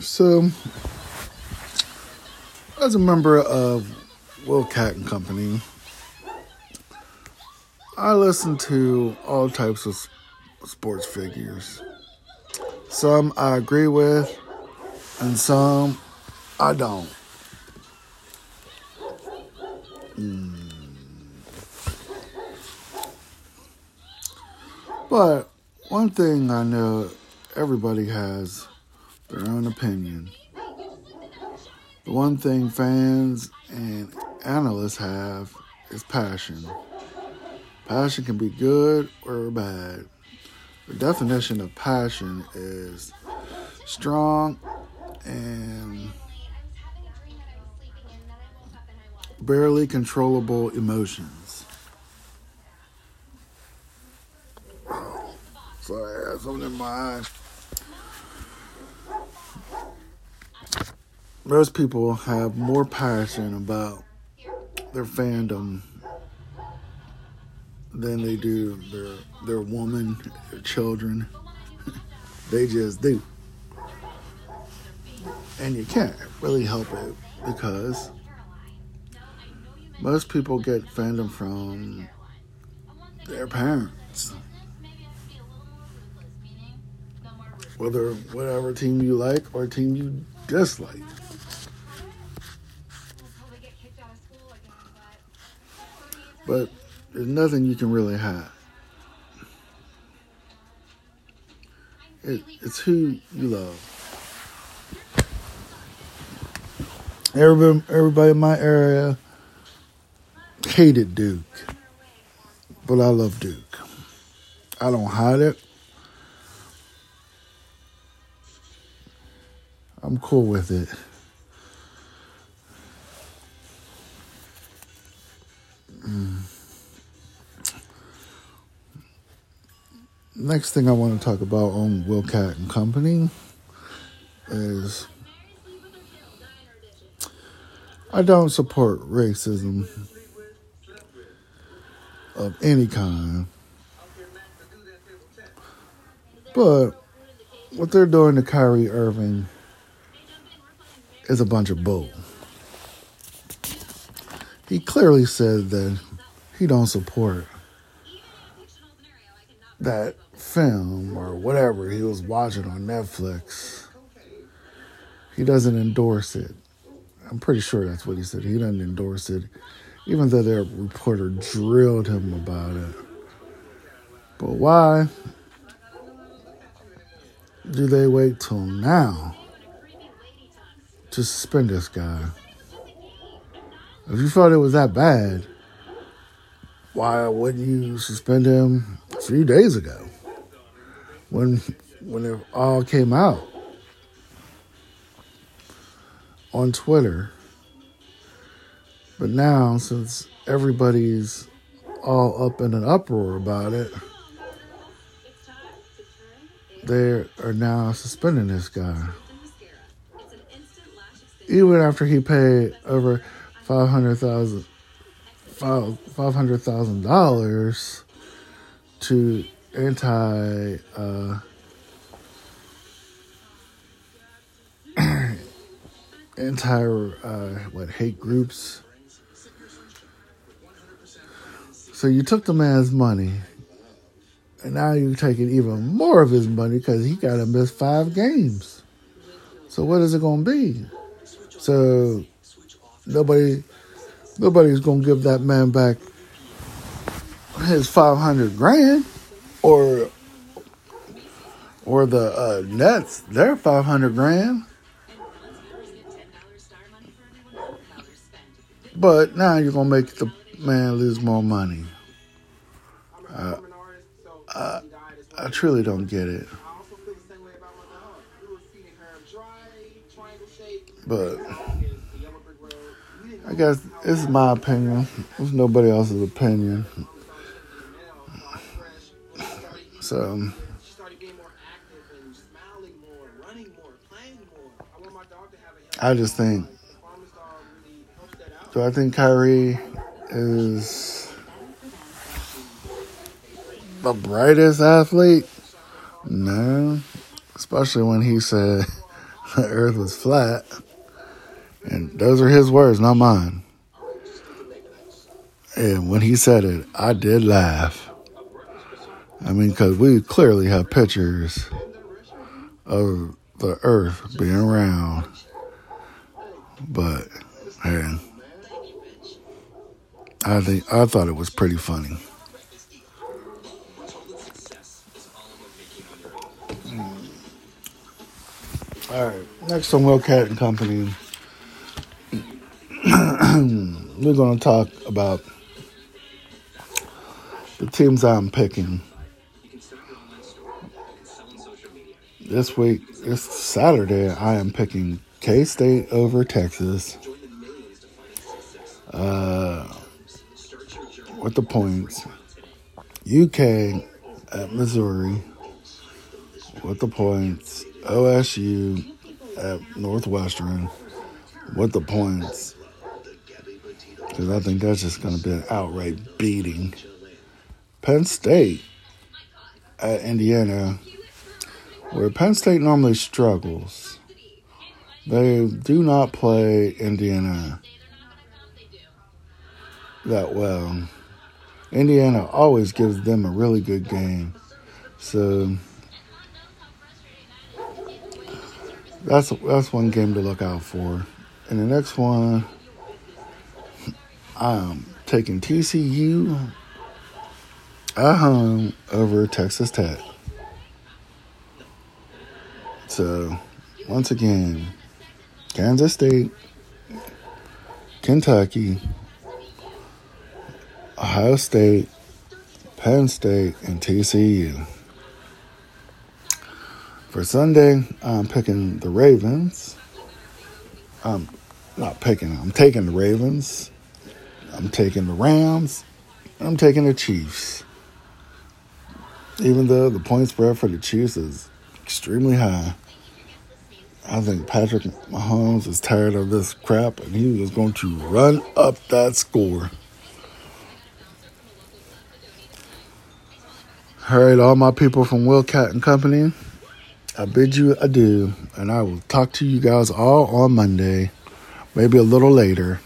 So, as a member of Will Cat and Company, I listen to all types of sports figures. Some I agree with, and some I don't. Mm. But one thing I know everybody has their own opinion. The one thing fans and analysts have is passion. Passion can be good or bad. The definition of passion is strong and barely controllable emotions. Sorry, I have something in my eye. Most people have more passion about their fandom than they do their their woman, their children. they just do. And you can't really help it because most people get fandom from their parents. Whether whatever team you like or team you dislike. But there's nothing you can really hide. It, it's who you love. Everybody, everybody in my area hated Duke, but I love Duke. I don't hide it. I'm cool with it. Next thing I want to talk about on Wilcat and Company is I don't support racism of any kind. But what they're doing to Kyrie Irving is a bunch of bull he clearly said that he don't support that film or whatever he was watching on Netflix. He doesn't endorse it. I'm pretty sure that's what he said. He doesn't endorse it, even though their reporter drilled him about it. But why do they wait till now to suspend this guy? If you thought it was that bad, why wouldn't you suspend him a few days ago when when it all came out on Twitter? But now, since everybody's all up in an uproar about it, they are now suspending this guy. Even after he paid over five hundred thousand five hundred thousand dollars to anti uh, anti uh, what hate groups. So you took the man's money, and now you're taking even more of his money because he got to miss five games. So what is it going to be? So Nobody, nobody's gonna give that man back his five hundred grand, or or the uh, Nets their five hundred grand. But now you're gonna make the man lose more money. Uh, I, I truly don't get it. But I guess it's my opinion. It's nobody else's opinion. So um, I just think do I think Kyrie is the brightest athlete? No. Especially when he said the earth was flat. And those are his words, not mine. And when he said it, I did laugh. I mean, because we clearly have pictures of the earth being round. But, hey, I think I thought it was pretty funny. All right, next on Will Cat and Company, we're going to talk about the teams I'm picking. This week, this Saturday, I am picking K State over Texas. Uh, with the points. UK at Missouri with the points. OSU at Northwestern with the points. Because I think that's just going to be an outright beating. Penn State at Indiana, where Penn State normally struggles. They do not play Indiana that well. Indiana always gives them a really good game. So that's that's one game to look out for. And the next one, I'm taking TCU at home over Texas Tech. So, once again, Kansas State, Kentucky, Ohio State, Penn State, and TCU. For Sunday, I'm picking the Ravens. I'm not picking, I'm taking the Ravens. I'm taking the Rams. I'm taking the Chiefs even though the point spread for the Chiefs is extremely high, I think Patrick Mahomes is tired of this crap and he is going to run up that score. All right, all my people from Will Cat and Company, I bid you adieu, and I will talk to you guys all on Monday, maybe a little later.